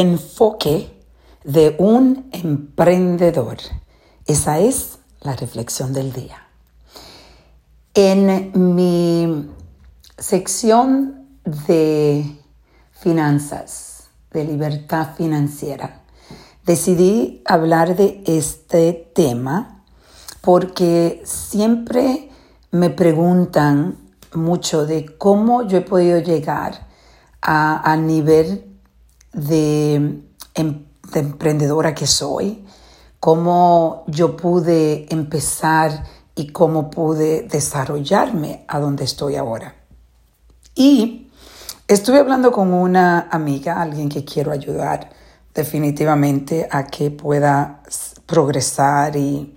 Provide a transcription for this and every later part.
enfoque de un emprendedor. Esa es la reflexión del día. En mi sección de finanzas, de libertad financiera, decidí hablar de este tema porque siempre me preguntan mucho de cómo yo he podido llegar al nivel de, em, de emprendedora que soy, cómo yo pude empezar y cómo pude desarrollarme a donde estoy ahora. Y estuve hablando con una amiga, alguien que quiero ayudar definitivamente a que pueda progresar y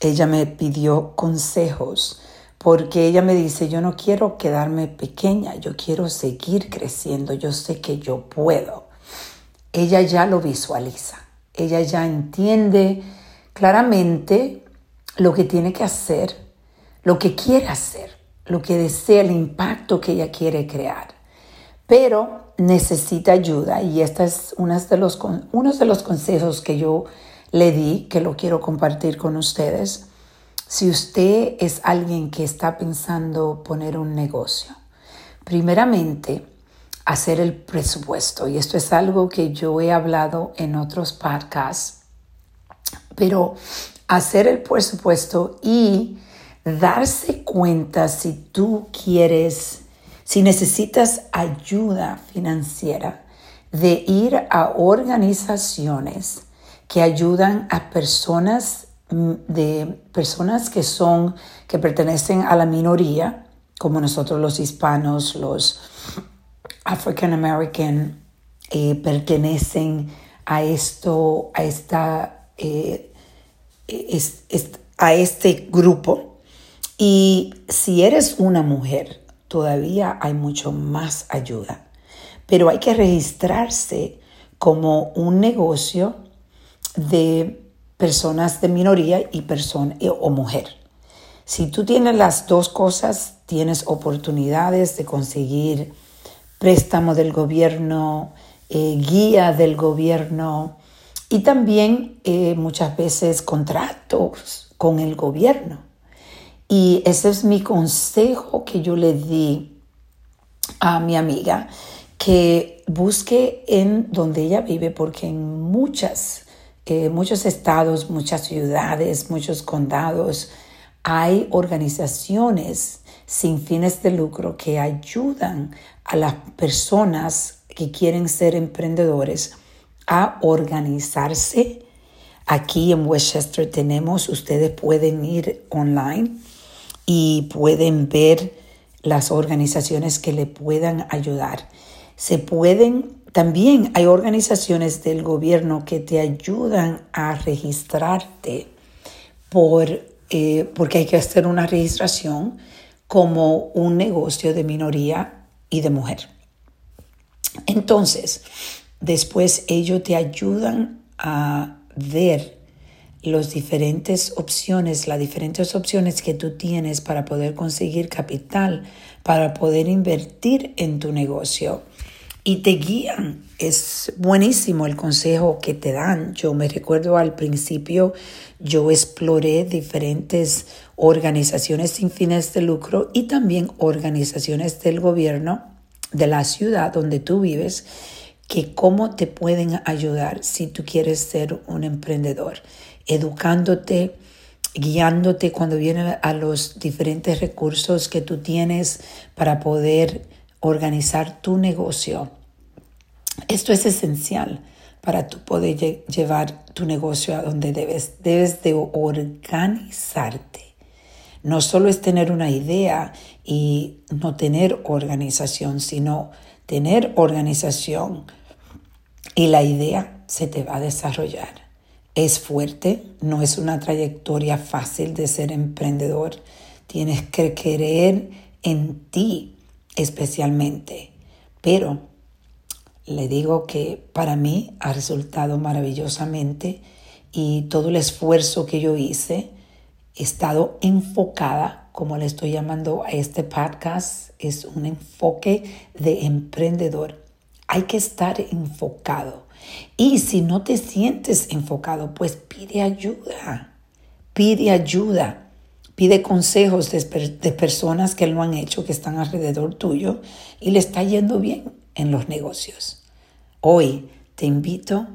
ella me pidió consejos porque ella me dice, yo no quiero quedarme pequeña, yo quiero seguir creciendo, yo sé que yo puedo. Ella ya lo visualiza, ella ya entiende claramente lo que tiene que hacer, lo que quiere hacer, lo que desea, el impacto que ella quiere crear. Pero necesita ayuda y este es uno de los, uno de los consejos que yo le di, que lo quiero compartir con ustedes si usted es alguien que está pensando poner un negocio, primeramente, hacer el presupuesto. Y esto es algo que yo he hablado en otros podcasts, pero hacer el presupuesto y darse cuenta si tú quieres, si necesitas ayuda financiera, de ir a organizaciones que ayudan a personas Mm, de personas que son, que pertenecen a la minoría, como nosotros los hispanos, los African American, eh, pertenecen a esto, a esta, eh, a este grupo. Y si eres una mujer, todavía hay mucho más ayuda. Pero hay que registrarse como un negocio de personas de minoría y persona o mujer. Si tú tienes las dos cosas, tienes oportunidades de conseguir préstamo del gobierno, eh, guía del gobierno y también eh, muchas veces contratos con el gobierno. Y ese es mi consejo que yo le di a mi amiga, que busque en donde ella vive, porque en muchas muchos estados, muchas ciudades, muchos condados, hay organizaciones sin fines de lucro que ayudan a las personas que quieren ser emprendedores a organizarse. Aquí en Westchester tenemos, ustedes pueden ir online y pueden ver las organizaciones que le puedan ayudar. Se pueden también hay organizaciones del gobierno que te ayudan a registrarte por, eh, porque hay que hacer una registración como un negocio de minoría y de mujer. Entonces, después ellos te ayudan a ver las diferentes opciones, las diferentes opciones que tú tienes para poder conseguir capital, para poder invertir en tu negocio y te guían. Es buenísimo el consejo que te dan. Yo me recuerdo al principio, yo exploré diferentes organizaciones sin fines de lucro y también organizaciones del gobierno de la ciudad donde tú vives que cómo te pueden ayudar si tú quieres ser un emprendedor, educándote, guiándote cuando viene a los diferentes recursos que tú tienes para poder organizar tu negocio. Esto es esencial para tú poder llevar tu negocio a donde debes. Debes de organizarte. No solo es tener una idea y no tener organización, sino tener organización y la idea se te va a desarrollar. Es fuerte, no es una trayectoria fácil de ser emprendedor. Tienes que creer en ti especialmente. Pero le digo que para mí ha resultado maravillosamente y todo el esfuerzo que yo hice estado enfocada, como le estoy llamando a este podcast, es un enfoque de emprendedor Hay que estar enfocado. Y si no te sientes enfocado, pues pide ayuda. Pide ayuda. Pide consejos de, de, personas que lo han hecho, que están alrededor tuyo y le está yendo bien en los negocios. Hoy te invito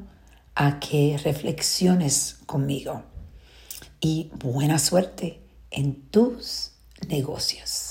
a que reflexiones conmigo y buena suerte en tus negocios.